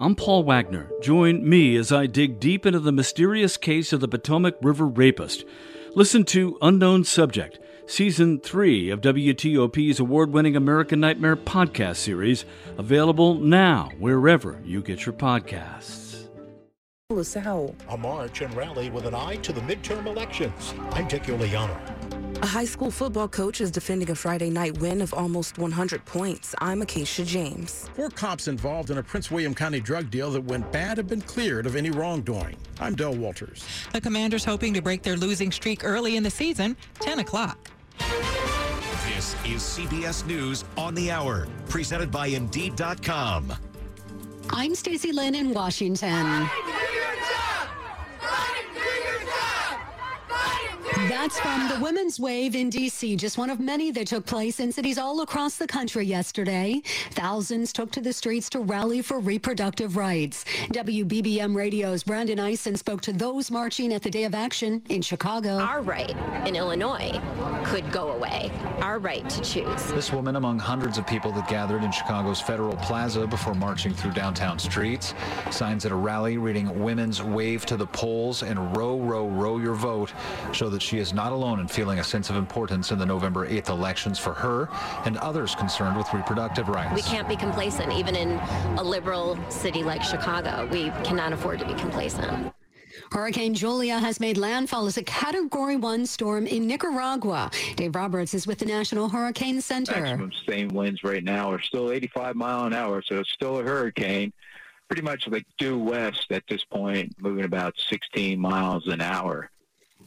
I'm Paul Wagner. Join me as I dig deep into the mysterious case of the Potomac River rapist. Listen to Unknown Subject, Season 3 of WTOP's award winning American Nightmare podcast series, available now wherever you get your podcasts. A march and rally with an eye to the midterm elections. I'm Dick Uliano. A high school football coach is defending a Friday night win of almost 100 points. I'm Acacia James. Four cops involved in a Prince William County drug deal that went bad have been cleared of any wrongdoing. I'm Dell Walters. The Commanders hoping to break their losing streak early in the season, 10 o'clock. This is CBS News on the Hour, presented by Indeed.com. I'm Stacy Lynn in Washington. That's from the Women's Wave in D.C., just one of many that took place in cities all across the country yesterday. Thousands took to the streets to rally for reproductive rights. WBBM Radio's Brandon Eisen spoke to those marching at the Day of Action in Chicago. Our right in Illinois could go away. Our right to choose. This woman among hundreds of people that gathered in Chicago's Federal Plaza before marching through downtown streets. Signs at a rally reading Women's Wave to the Polls and Row, Row, Row Your Vote show that she is not alone in feeling a sense of importance in the November 8th elections for her and others concerned with reproductive rights. We can't be complacent, even in a liberal city like Chicago. We cannot afford to be complacent. Hurricane Julia has made landfall as a Category 1 storm in Nicaragua. Dave Roberts is with the National Hurricane Center. Maximum sustained winds right now are still 85 mile an hour, so it's still a hurricane. Pretty much like due west at this point, moving about 16 miles an hour.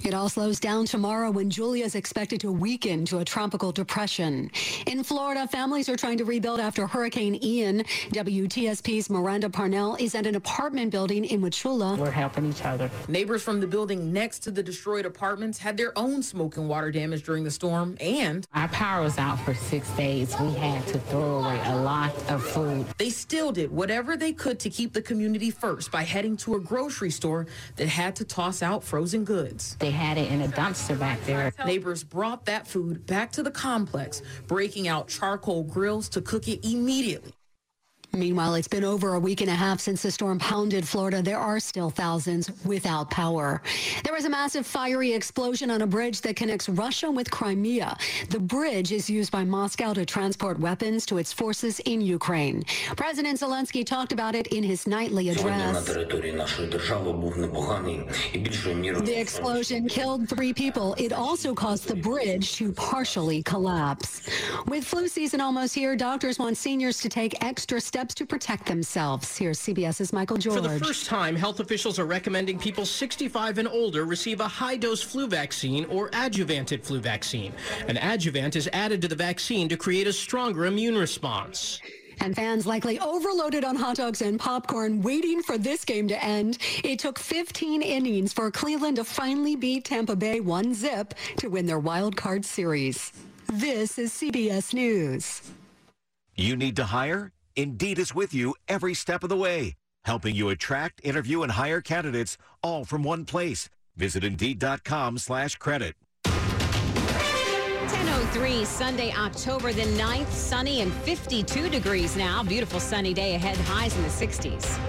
It all slows down tomorrow when Julia is expected to weaken to a tropical depression. In Florida, families are trying to rebuild after Hurricane Ian. WTSP's Miranda Parnell is at an apartment building in Wauchula. We're helping each other. Neighbors from the building next to the destroyed apartments had their own smoke and water damage during the storm, and our power was out for six days. We had to throw away a lot of food. They still did whatever they could to keep the community first by heading to a grocery store that had to toss out frozen goods. They had it in a dumpster back there. Neighbors brought that food back to the complex, breaking out charcoal grills to cook it immediately. Meanwhile, it's been over a week and a half since the storm pounded Florida. There are still thousands without power. There was a massive fiery explosion on a bridge that connects Russia with Crimea. The bridge is used by Moscow to transport weapons to its forces in Ukraine. President Zelensky talked about it in his nightly address. The explosion killed three people. It also caused the bridge to partially collapse. With flu season almost here, doctors want seniors to take extra steps to protect themselves. Here's CBS's Michael George. For the first time, health officials are recommending people 65 and older receive a high dose flu vaccine or adjuvanted flu vaccine. An adjuvant is added to the vaccine to create a stronger immune response. And fans likely overloaded on hot dogs and popcorn waiting for this game to end. It took 15 innings for Cleveland to finally beat Tampa Bay 1 zip to win their wild card series. This is CBS News. You need to hire? Indeed is with you every step of the way, helping you attract, interview, and hire candidates all from one place. Visit Indeed.com slash credit. 10.03 Sunday, October the 9th. Sunny and 52 degrees now. Beautiful sunny day ahead. Highs in the 60s.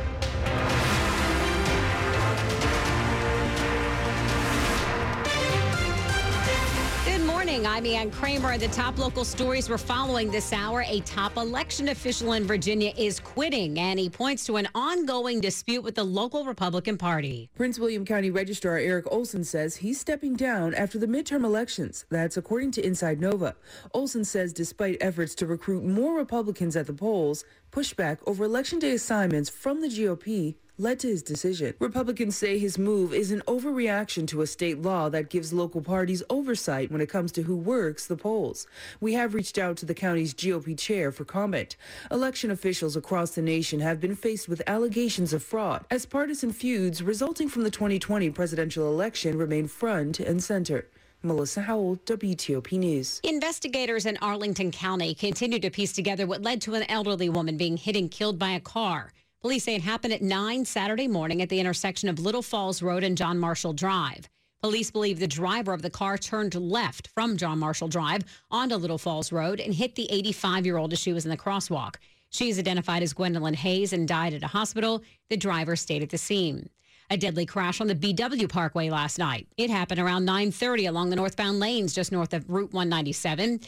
Morning. I'm Ann Kramer. The top local stories we're following this hour. A top election official in Virginia is quitting, and he points to an ongoing dispute with the local Republican Party. Prince William County Registrar Eric Olson says he's stepping down after the midterm elections. That's according to Inside Nova. Olson says despite efforts to recruit more Republicans at the polls, pushback over election day assignments from the GOP led to his decision. Republicans say his move is an overreaction to a state law that gives local parties oversight when it comes to who works the polls. We have reached out to the county's GOP chair for comment. Election officials across the nation have been faced with allegations of fraud as partisan feuds resulting from the 2020 presidential election remain front and center. Melissa Howell, WTOP News. Investigators in Arlington County continue to piece together what led to an elderly woman being hit and killed by a car. Police say it happened at 9 Saturday morning at the intersection of Little Falls Road and John Marshall Drive. Police believe the driver of the car turned left from John Marshall Drive onto Little Falls Road and hit the 85 year old as she was in the crosswalk. She is identified as Gwendolyn Hayes and died at a hospital. The driver stayed at the scene. A deadly crash on the BW Parkway last night. It happened around 9:30 along the northbound lanes just north of Route 197.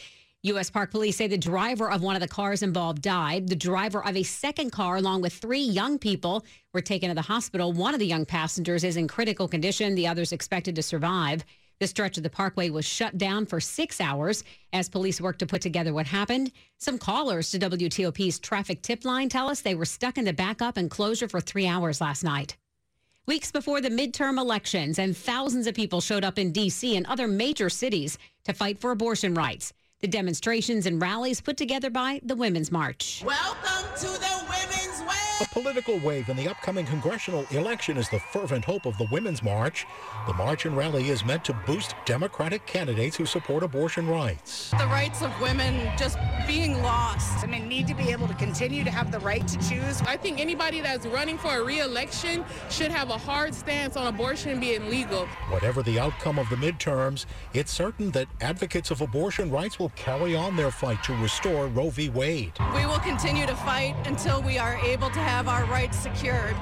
U.S. Park Police say the driver of one of the cars involved died. The driver of a second car, along with three young people, were taken to the hospital. One of the young passengers is in critical condition. The others expected to survive. The stretch of the parkway was shut down for six hours as police worked to put together what happened. Some callers to WTOP's traffic tip line tell us they were stuck in the backup and closure for three hours last night. Weeks before the midterm elections, and thousands of people showed up in D.C. and other major cities to fight for abortion rights. The demonstrations and rallies put together by the Women's March. Welcome to the. A political wave in the upcoming congressional election is the fervent hope of the Women's March. The march and rally is meant to boost Democratic candidates who support abortion rights. The rights of women just being lost. I mean, need to be able to continue to have the right to choose. I think anybody that's running for a re-election should have a hard stance on abortion being legal. Whatever the outcome of the midterms, it's certain that advocates of abortion rights will carry on their fight to restore Roe v. Wade. We will continue to fight until we are able to have our rights secured.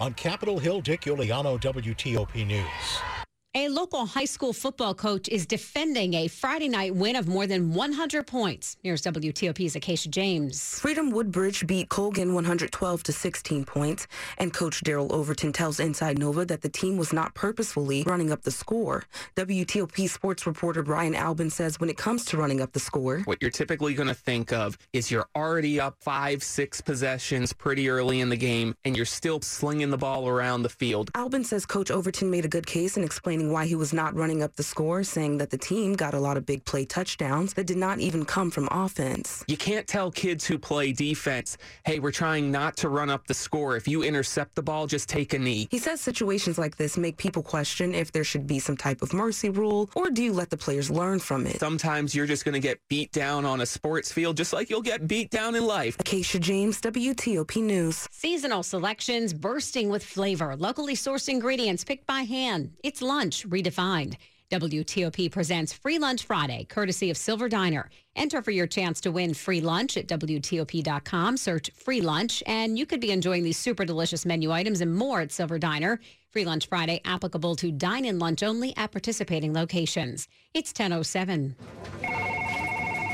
On Capitol Hill, Dick Uliano, WTOP News. A local high school football coach is defending a Friday night win of more than 100 points. Here's WTOP's Acacia James. Freedom Woodbridge beat Colgan 112 to 16 points, and coach Daryl Overton tells Inside Nova that the team was not purposefully running up the score. WTOP sports reporter Brian Albin says when it comes to running up the score, what you're typically going to think of is you're already up five, six possessions pretty early in the game, and you're still slinging the ball around the field. Albin says Coach Overton made a good case and explaining explaining why he was not running up the score, saying that the team got a lot of big play touchdowns that did not even come from offense. You can't tell kids who play defense, hey, we're trying not to run up the score. If you intercept the ball, just take a knee. He says situations like this make people question if there should be some type of mercy rule, or do you let the players learn from it? Sometimes you're just going to get beat down on a sports field, just like you'll get beat down in life. Acacia James, WTOP News. Seasonal selections bursting with flavor, locally sourced ingredients picked by hand. It's lunch lunch redefined. WTOP presents Free Lunch Friday, courtesy of Silver Diner. Enter for your chance to win free lunch at WTOP.com. Search free lunch, and you could be enjoying these super delicious menu items and more at Silver Diner. Free Lunch Friday applicable to dine in lunch only at participating locations. It's 1007.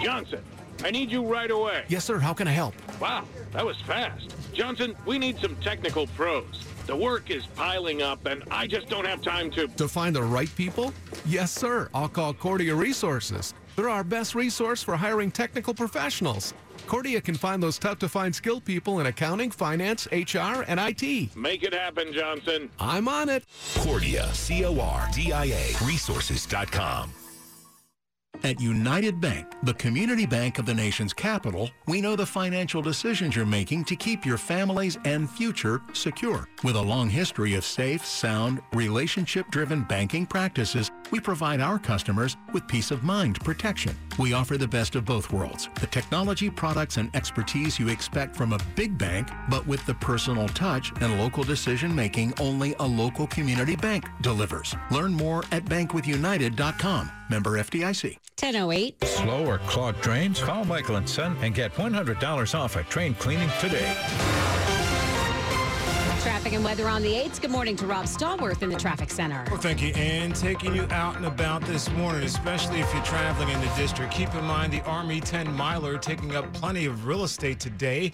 Johnson, I need you right away. Yes, sir. How can I help? Wow, that was fast. Johnson, we need some technical pros. The work is piling up, and I just don't have time to. To find the right people? Yes, sir. I'll call Cordia Resources. They're our best resource for hiring technical professionals. Cordia can find those tough to find skilled people in accounting, finance, HR, and IT. Make it happen, Johnson. I'm on it. Cordia, C O R D I A, resources.com. At United Bank, the community bank of the nation's capital, we know the financial decisions you're making to keep your families and future secure. With a long history of safe, sound, relationship-driven banking practices, we provide our customers with peace of mind protection. We offer the best of both worlds, the technology, products, and expertise you expect from a big bank, but with the personal touch and local decision making only a local community bank delivers. Learn more at bankwithunited.com. Member FDIC. 1008. Slow or clogged drains? Call Michael and Son and get $100 off a train cleaning today. Traffic and weather on the 8th. Good morning to Rob Stallworth in the traffic center. Well, thank you, Ann. Taking you out and about this morning, especially if you're traveling in the district. Keep in mind the Army 10 miler taking up plenty of real estate today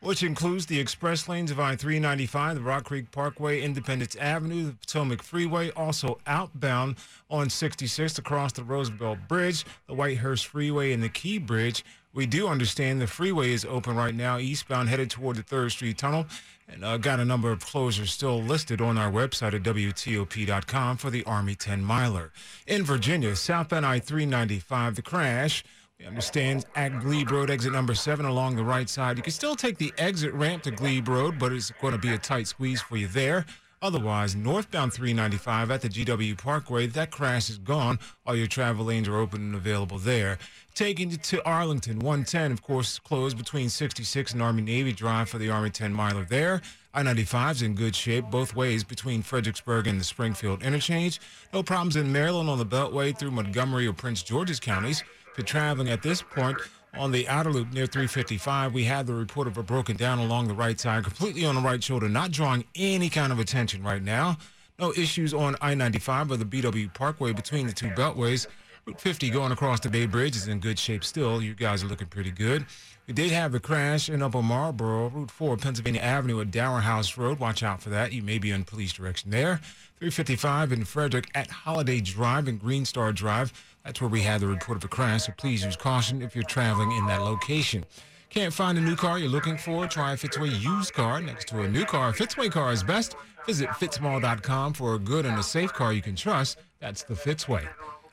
which includes the express lanes of I-395, the Rock Creek Parkway, Independence Avenue, the Potomac Freeway, also outbound on 66 across the Roosevelt Bridge, the Whitehurst Freeway, and the Key Bridge. We do understand the freeway is open right now, eastbound headed toward the 3rd Street Tunnel. And uh, got a number of closures still listed on our website at WTOP.com for the Army 10 miler. In Virginia, southbound I 395, the crash. We understand at Glebe Road, exit number seven along the right side. You can still take the exit ramp to Glebe Road, but it's going to be a tight squeeze for you there. Otherwise, northbound 395 at the GW Parkway, that crash is gone. All your travel lanes are open and available there. Taking to Arlington, 110, of course, closed between 66 and Army Navy Drive for the Army 10 miler there. I 95 is in good shape both ways between Fredericksburg and the Springfield interchange. No problems in Maryland on the Beltway through Montgomery or Prince George's counties. If you're traveling at this point, on the outer loop near 355, we had the report of a broken down along the right side, completely on the right shoulder, not drawing any kind of attention right now. No issues on I 95 or the BW Parkway between the two beltways. Route 50 going across the Bay Bridge is in good shape still. You guys are looking pretty good. We did have a crash in Upper Marlboro, Route 4, Pennsylvania Avenue at Dower House Road. Watch out for that. You may be in police direction there. 355 in Frederick at Holiday Drive and Green Star Drive. That's where we had the report of a crash, so please use caution if you're traveling in that location. Can't find a new car you're looking for? Try a Fitzway used car next to a new car. Fitzway car is best. Visit fitzmall.com for a good and a safe car you can trust. That's the Fitzway.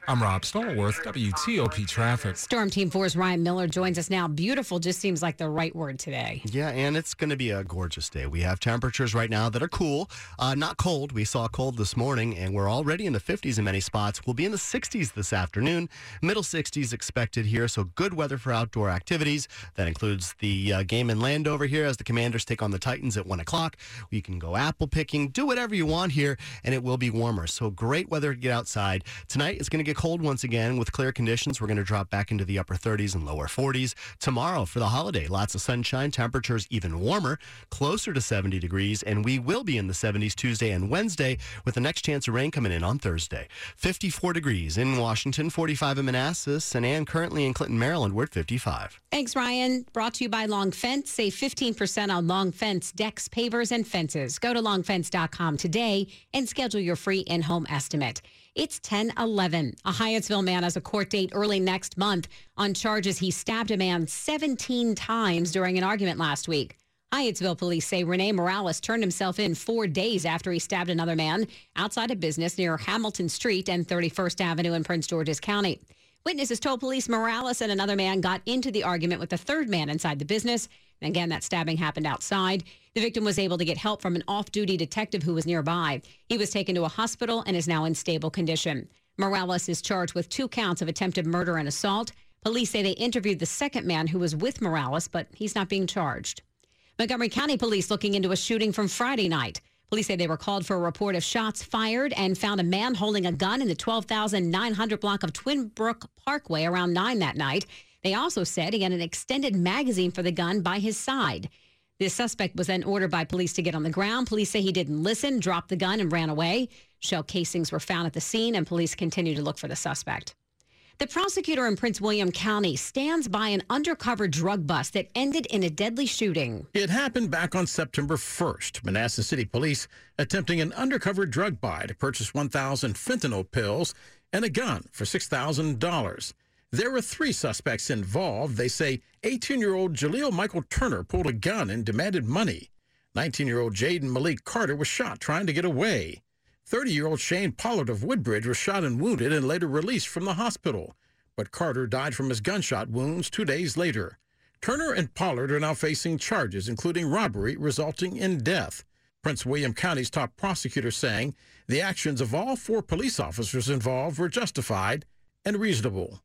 I'm Rob Stallworth, WTOP Traffic. Storm Team 4's Ryan Miller joins us now. Beautiful just seems like the right word today. Yeah, and it's going to be a gorgeous day. We have temperatures right now that are cool, uh, not cold. We saw cold this morning, and we're already in the 50s in many spots. We'll be in the 60s this afternoon, middle 60s expected here. So good weather for outdoor activities. That includes the uh, game in Landover here as the Commanders take on the Titans at 1 o'clock. You can go apple picking, do whatever you want here, and it will be warmer. So great weather to get outside. Tonight, it's going to get cold once again with clear conditions. We're going to drop back into the upper 30s and lower 40s. Tomorrow for the holiday, lots of sunshine, temperatures even warmer, closer to 70 degrees, and we will be in the 70s Tuesday and Wednesday with the next chance of rain coming in on Thursday. 54 degrees in Washington, 45 in Manassas, and Ann currently in Clinton, Maryland. We're at 55. Thanks, Ryan. Brought to you by Long Fence. Save 15% on Long Fence decks, pavers, and fences. Go to longfence.com today and schedule your free in home estimate. It's 1011. A Hyattsville man has a court date early next month on charges he stabbed a man 17 times during an argument last week. Hyattsville police say Rene Morales turned himself in four days after he stabbed another man outside a business near Hamilton Street and 31st Avenue in Prince George's County. Witnesses told police Morales and another man got into the argument with the third man inside the business. Again, that stabbing happened outside. The victim was able to get help from an off duty detective who was nearby. He was taken to a hospital and is now in stable condition. Morales is charged with two counts of attempted murder and assault. Police say they interviewed the second man who was with Morales, but he's not being charged. Montgomery County police looking into a shooting from Friday night. Police say they were called for a report of shots fired and found a man holding a gun in the 12,900 block of Twin Brook Parkway around 9 that night. They also said he had an extended magazine for the gun by his side. The suspect was then ordered by police to get on the ground. Police say he didn't listen, dropped the gun, and ran away. Shell casings were found at the scene, and police continue to look for the suspect. The prosecutor in Prince William County stands by an undercover drug bust that ended in a deadly shooting. It happened back on September 1st. Manassas City police attempting an undercover drug buy to purchase 1,000 fentanyl pills and a gun for $6,000. There were three suspects involved. They say 18 year old Jaleel Michael Turner pulled a gun and demanded money. 19 year old Jaden Malik Carter was shot trying to get away. 30 year old Shane Pollard of Woodbridge was shot and wounded and later released from the hospital. But Carter died from his gunshot wounds two days later. Turner and Pollard are now facing charges, including robbery, resulting in death. Prince William County's top prosecutor saying the actions of all four police officers involved were justified and reasonable.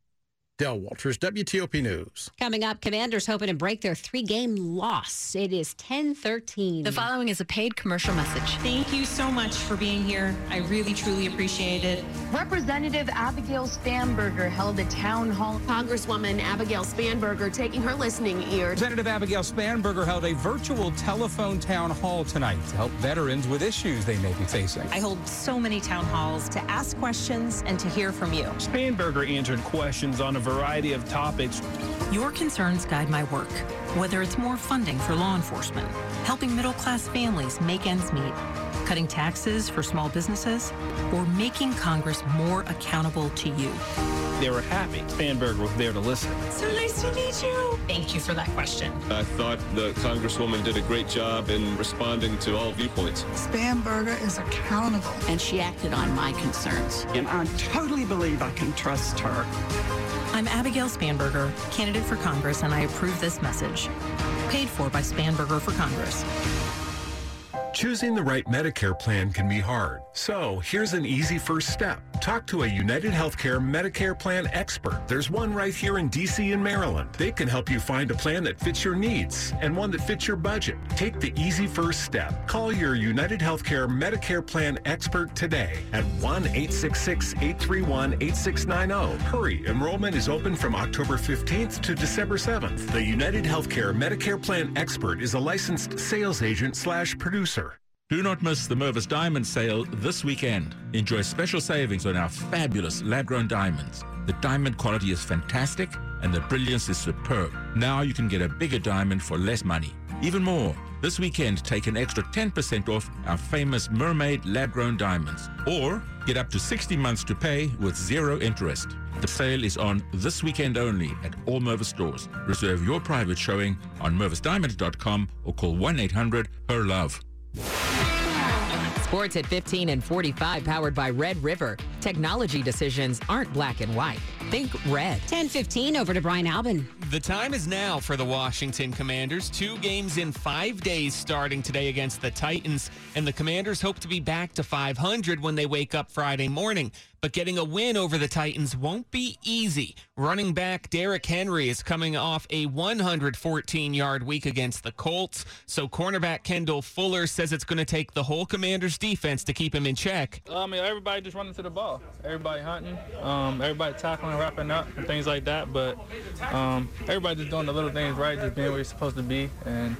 Dell Walters, WTOP News. Coming up, Commanders hoping to break their three game loss. It is 10 13. The following is a paid commercial message. Thank you so much for being here. I really, truly appreciate it. Representative Abigail Spanberger held a town hall. Congresswoman Abigail Spanberger taking her listening ear. Representative Abigail Spanberger held a virtual telephone town hall tonight to help veterans with issues they may be facing. I hold so many town halls to ask questions and to hear from you. Spanberger answered questions on a variety of topics. Your concerns guide my work, whether it's more funding for law enforcement, helping middle class families make ends meet, cutting taxes for small businesses, or making Congress more accountable to you? They were happy. Spanberger was there to listen. So nice to meet you. Thank you for that question. I thought the Congresswoman did a great job in responding to all viewpoints. Spanberger is accountable. And she acted on my concerns. And I totally believe I can trust her. I'm Abigail Spanberger, candidate for Congress, and I approve this message. Paid for by Spanberger for Congress. Choosing the right Medicare plan can be hard. So here's an easy first step. Talk to a United Healthcare Medicare plan expert. There's one right here in DC and Maryland. They can help you find a plan that fits your needs and one that fits your budget. Take the easy first step. Call your United Healthcare Medicare plan expert today at 1-866-831-8690. Hurry, enrollment is open from October 15th to December 7th. The United Healthcare Medicare plan expert is a licensed sales agent slash producer. Do not miss the Mervis Diamond Sale this weekend. Enjoy special savings on our fabulous lab-grown diamonds. The diamond quality is fantastic and the brilliance is superb. Now you can get a bigger diamond for less money. Even more, this weekend take an extra 10% off our famous Mermaid lab-grown diamonds. Or get up to 60 months to pay with zero interest. The sale is on this weekend only at all Mervis stores. Reserve your private showing on mervisdiamonds.com or call 1-800-HER-LOVE. Sports at 15 and 45 powered by Red River. Technology decisions aren't black and white. Think red. 1015 over to Brian Albin. The time is now for the Washington Commanders. Two games in five days starting today against the Titans. And the Commanders hope to be back to 500 when they wake up Friday morning. But getting a win over the Titans won't be easy. Running back Derrick Henry is coming off a 114 yard week against the Colts. So cornerback Kendall Fuller says it's going to take the whole Commanders defense to keep him in check. I mean, everybody just running to the ball. Everybody hunting. Um, everybody tackling, wrapping up, and things like that. But um, everybody just doing the little things right, just being where you're supposed to be, and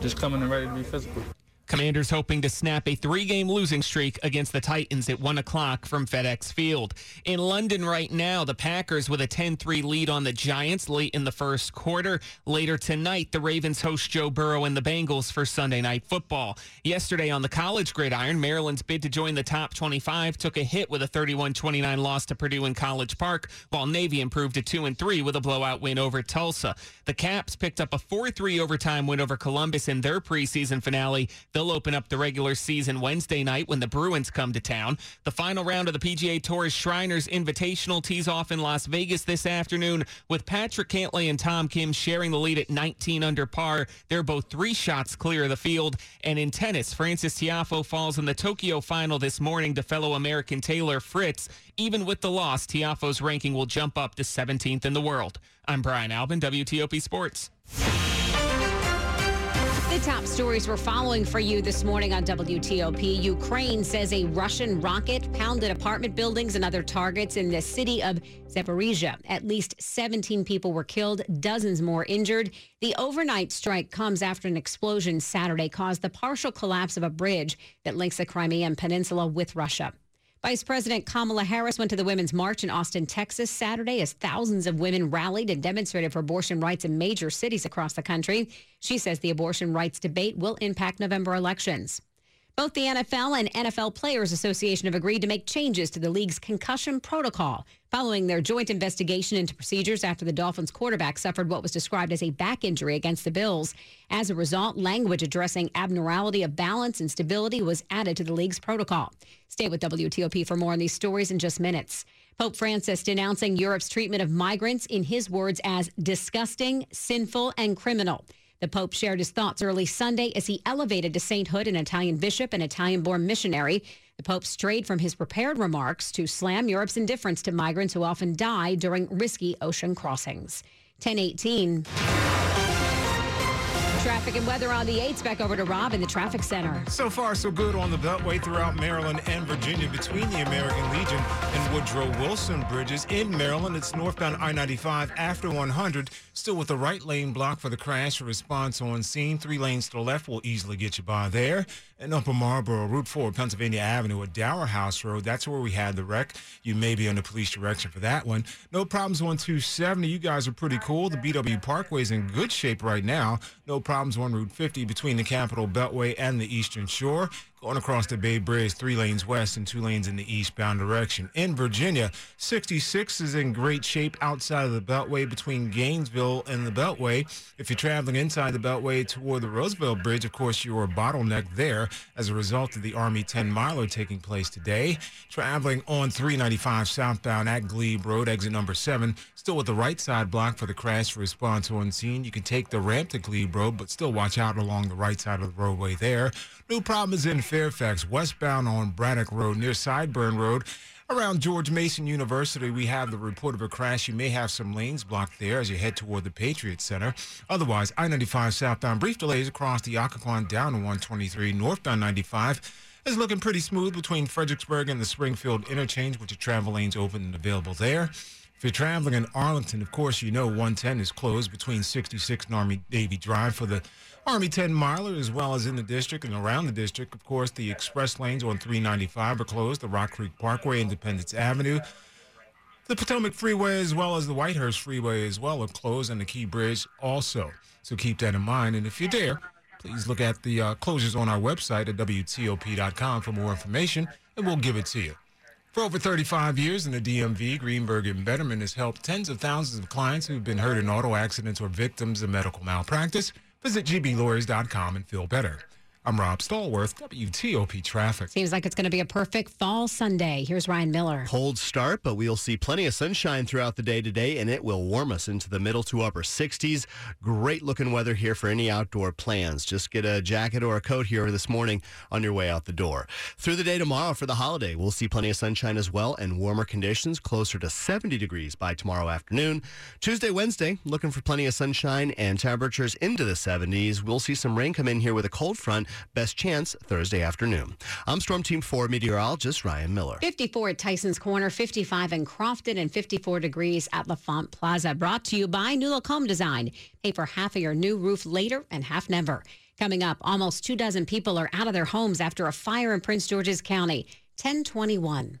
just coming and ready to be physical. Commanders hoping to snap a three game losing streak against the Titans at 1 o'clock from FedEx Field. In London right now, the Packers with a 10 3 lead on the Giants late in the first quarter. Later tonight, the Ravens host Joe Burrow and the Bengals for Sunday Night Football. Yesterday on the college gridiron, Maryland's bid to join the top 25 took a hit with a 31 29 loss to Purdue in College Park, while Navy improved to 2 and 3 with a blowout win over Tulsa. The Caps picked up a 4 3 overtime win over Columbus in their preseason finale. They'll open up the regular season Wednesday night when the Bruins come to town. The final round of the PGA Tour's Shriners Invitational tees off in Las Vegas this afternoon with Patrick Cantlay and Tom Kim sharing the lead at 19 under par. They're both three shots clear of the field. And in tennis, Frances Tiafoe falls in the Tokyo final this morning to fellow American Taylor Fritz. Even with the loss, Tiafoe's ranking will jump up to 17th in the world. I'm Brian Albin, WTOP Sports. The top stories we're following for you this morning on WTOP. Ukraine says a Russian rocket pounded apartment buildings and other targets in the city of Zaporizhia. At least 17 people were killed, dozens more injured. The overnight strike comes after an explosion Saturday caused the partial collapse of a bridge that links the Crimean Peninsula with Russia. Vice President Kamala Harris went to the Women's March in Austin, Texas Saturday as thousands of women rallied and demonstrated for abortion rights in major cities across the country. She says the abortion rights debate will impact November elections. Both the NFL and NFL Players Association have agreed to make changes to the league's concussion protocol following their joint investigation into procedures after the Dolphins quarterback suffered what was described as a back injury against the Bills. As a result, language addressing abnormality of balance and stability was added to the league's protocol. Stay with WTOP for more on these stories in just minutes. Pope Francis denouncing Europe's treatment of migrants in his words as disgusting, sinful, and criminal. The Pope shared his thoughts early Sunday as he elevated to sainthood an Italian bishop and Italian born missionary. The Pope strayed from his prepared remarks to slam Europe's indifference to migrants who often die during risky ocean crossings. 1018. Traffic and weather on the 8s. Back over to Rob in the traffic center. So far, so good on the Beltway throughout Maryland and Virginia between the American Legion and Woodrow Wilson bridges. In Maryland, it's northbound I 95 after 100, still with the right lane blocked for the crash response on scene. Three lanes to the left will easily get you by there. And Upper Marlboro, Route 4, Pennsylvania Avenue at Dower House Road. That's where we had the wreck. You may be under police direction for that one. No problems on 270. You guys are pretty cool. The BW Parkway is in good shape right now. No problems on Route 50 between the Capitol Beltway and the Eastern Shore. Going across the Bay Bridge, three lanes west and two lanes in the eastbound direction. In Virginia, 66 is in great shape outside of the Beltway between Gainesville and the Beltway. If you're traveling inside the Beltway toward the Roosevelt Bridge, of course, you're a bottleneck there as a result of the Army 10 miler taking place today. Traveling on 395 southbound at Glebe Road, exit number 7, still with the right side block for the crash response on scene. You can take the ramp to Glebe Road, but still watch out along the right side of the roadway there. New problem is in Fairfax, westbound on Braddock Road near Sideburn Road. Around George Mason University, we have the report of a crash. You may have some lanes blocked there as you head toward the Patriot Center. Otherwise, I 95 southbound, brief delays across the Occoquan down to 123. Northbound 95 is looking pretty smooth between Fredericksburg and the Springfield interchange, with your travel lanes open and available there. If you're traveling in Arlington, of course, you know 110 is closed between 66 and Army Navy Drive for the Army 10 miler, as well as in the district and around the district. Of course, the express lanes on 395 are closed. The Rock Creek Parkway, Independence Avenue, the Potomac Freeway, as well as the Whitehurst Freeway, as well, are closed, and the Key Bridge also. So keep that in mind. And if you're there, please look at the uh, closures on our website at WTOP.com for more information, and we'll give it to you. For over 35 years in the DMV, Greenberg and Bederman has helped tens of thousands of clients who've been hurt in auto accidents or victims of medical malpractice. Visit gblawyers.com and feel better. I'm Rob Stallworth, WTOP Traffic. Seems like it's going to be a perfect fall Sunday. Here's Ryan Miller. Cold start, but we'll see plenty of sunshine throughout the day today, and it will warm us into the middle to upper 60s. Great looking weather here for any outdoor plans. Just get a jacket or a coat here this morning on your way out the door. Through the day tomorrow for the holiday, we'll see plenty of sunshine as well and warmer conditions, closer to 70 degrees by tomorrow afternoon. Tuesday, Wednesday, looking for plenty of sunshine and temperatures into the 70s. We'll see some rain come in here with a cold front Best chance Thursday afternoon. I'm Storm Team 4 meteorologist Ryan Miller. 54 at Tyson's Corner, 55 in Crofton, and 54 degrees at L'Enfant Plaza. Brought to you by New Home Design. Pay for half of your new roof later and half never. Coming up, almost two dozen people are out of their homes after a fire in Prince George's County. 1021.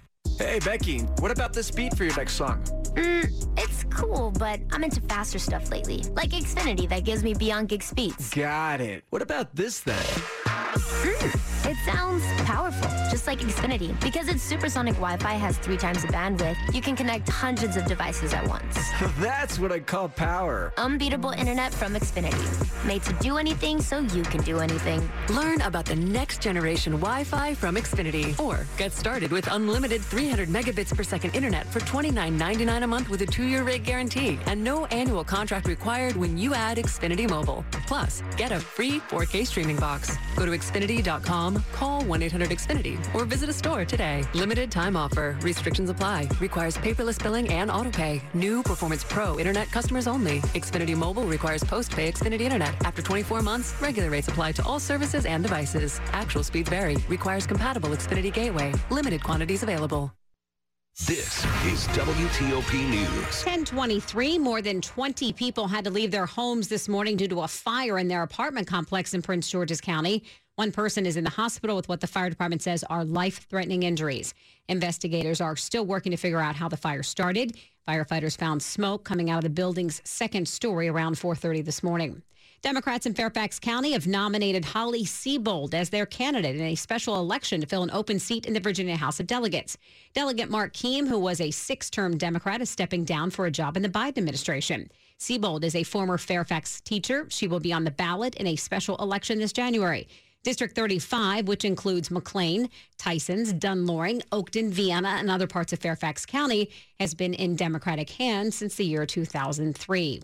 Hey, Becky, what about this beat for your next song? Mm, it's cool, but I'm into faster stuff lately, like Xfinity that gives me beyond gig speeds. Got it. What about this then? Mm, it sounds powerful, just like Xfinity. Because its supersonic Wi-Fi has three times the bandwidth, you can connect hundreds of devices at once. That's what I call power. Unbeatable internet from Xfinity. Made to do anything so you can do anything. Learn about the next generation Wi-Fi from Xfinity. Or get started with unlimited 300 megabits per second internet for $29.99 a month with a two-year rate guarantee and no annual contract required when you add Xfinity Mobile. Plus, get a free 4K streaming box. Go to Xfinity.com, call 1-800-XFINITY, or visit a store today. Limited time offer. Restrictions apply. Requires paperless billing and autopay. New Performance Pro Internet customers only. Xfinity Mobile requires post-pay Xfinity Internet. After 24 months, regular rates apply to all services and devices. Actual speeds vary. Requires compatible Xfinity Gateway. Limited quantities available. This is WTOP News. 1023. More than 20 people had to leave their homes this morning due to a fire in their apartment complex in Prince George's County. One person is in the hospital with what the fire department says are life threatening injuries. Investigators are still working to figure out how the fire started. Firefighters found smoke coming out of the building's second story around 4:30 this morning. Democrats in Fairfax County have nominated Holly Seibold as their candidate in a special election to fill an open seat in the Virginia House of Delegates. Delegate Mark Keam, who was a six term Democrat, is stepping down for a job in the Biden administration. Seibold is a former Fairfax teacher. She will be on the ballot in a special election this January. District 35, which includes McLean, Tysons, Dunn Loring, Oakton, Vienna, and other parts of Fairfax County, has been in Democratic hands since the year 2003.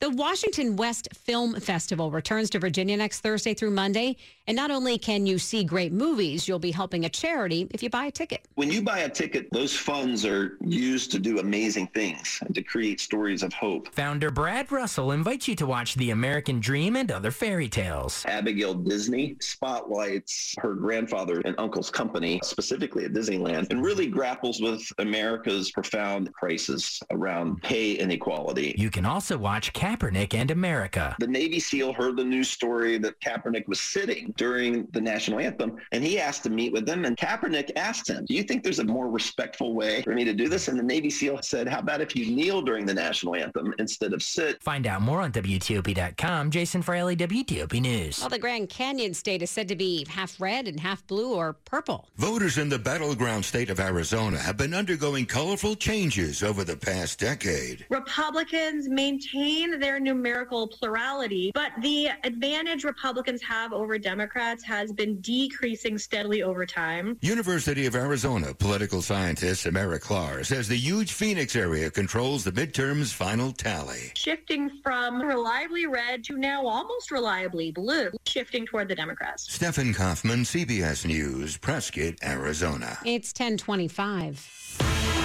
The Washington West Film Festival returns to Virginia next Thursday through Monday. And not only can you see great movies, you'll be helping a charity if you buy a ticket. When you buy a ticket, those funds are used to do amazing things and to create stories of hope. Founder Brad Russell invites you to watch The American Dream and other fairy tales. Abigail Disney spotlights her grandfather and uncle's company, specifically at Disneyland, and really grapples with America's profound crisis around pay inequality. You can also watch Kaepernick and America. The Navy SEAL heard the news story that Kaepernick was sitting during the national anthem, and he asked to meet with them. And Kaepernick asked him, Do you think there's a more respectful way for me to do this? And the Navy SEAL said, How about if you kneel during the national anthem instead of sit? Find out more on WTOP.com. Jason Fraley, WTOP News. Well, the Grand Canyon state is said to be half red and half blue or purple. Voters in the battleground state of Arizona have been undergoing colorful changes over the past decade. Republicans maintain their numerical plurality, but the advantage Republicans have over Democrats has been decreasing steadily over time. University of Arizona political scientist Samara Klar says the huge Phoenix area controls the midterm's final tally. Shifting from reliably red to now almost reliably blue, shifting toward the Democrats. Stephen Kaufman, CBS News, Prescott, Arizona. It's 1025.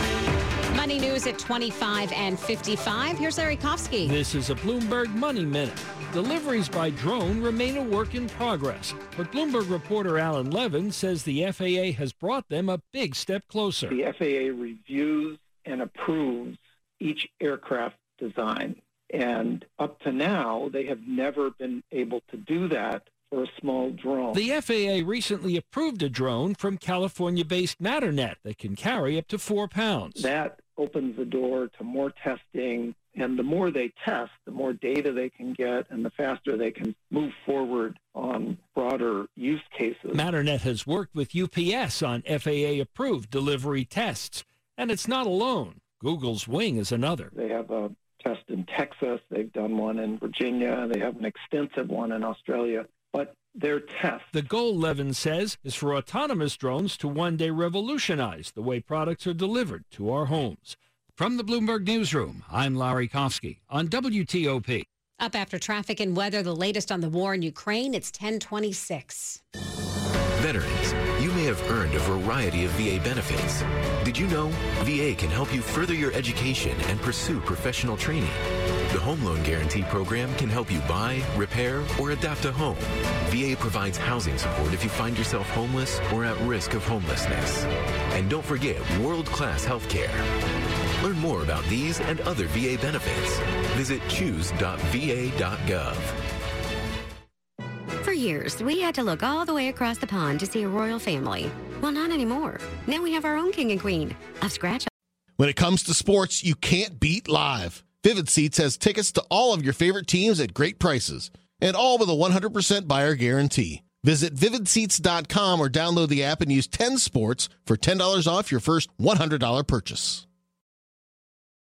Money news at 25 and 55. Here's Larry Kofsky. This is a Bloomberg Money Minute. Deliveries by drone remain a work in progress, but Bloomberg reporter Alan Levin says the FAA has brought them a big step closer. The FAA reviews and approves each aircraft design. And up to now, they have never been able to do that for a small drone. The FAA recently approved a drone from California based Matternet that can carry up to four pounds. That opens the door to more testing. And the more they test, the more data they can get, and the faster they can move forward on broader use cases. Matternet has worked with UPS on FAA approved delivery tests, and it's not alone. Google's Wing is another. They have a test in Texas, they've done one in Virginia, they have an extensive one in Australia. But their tests. The goal, Levin says, is for autonomous drones to one day revolutionize the way products are delivered to our homes. From the Bloomberg Newsroom, I'm Larry Kofsky on WTOP. Up after traffic and weather, the latest on the war in Ukraine, it's 1026. Veterans, you may have earned a variety of VA benefits. Did you know VA can help you further your education and pursue professional training? The Home Loan Guarantee Program can help you buy, repair, or adapt a home. VA provides housing support if you find yourself homeless or at risk of homelessness. And don't forget world-class health care. Learn more about these and other VA benefits. Visit choose.va.gov. For years, we had to look all the way across the pond to see a royal family. Well, not anymore. Now we have our own king and queen of scratch. When it comes to sports, you can't beat live. Vivid Seats has tickets to all of your favorite teams at great prices, and all with a 100% buyer guarantee. Visit vividseats.com or download the app and use 10 sports for $10 off your first $100 purchase.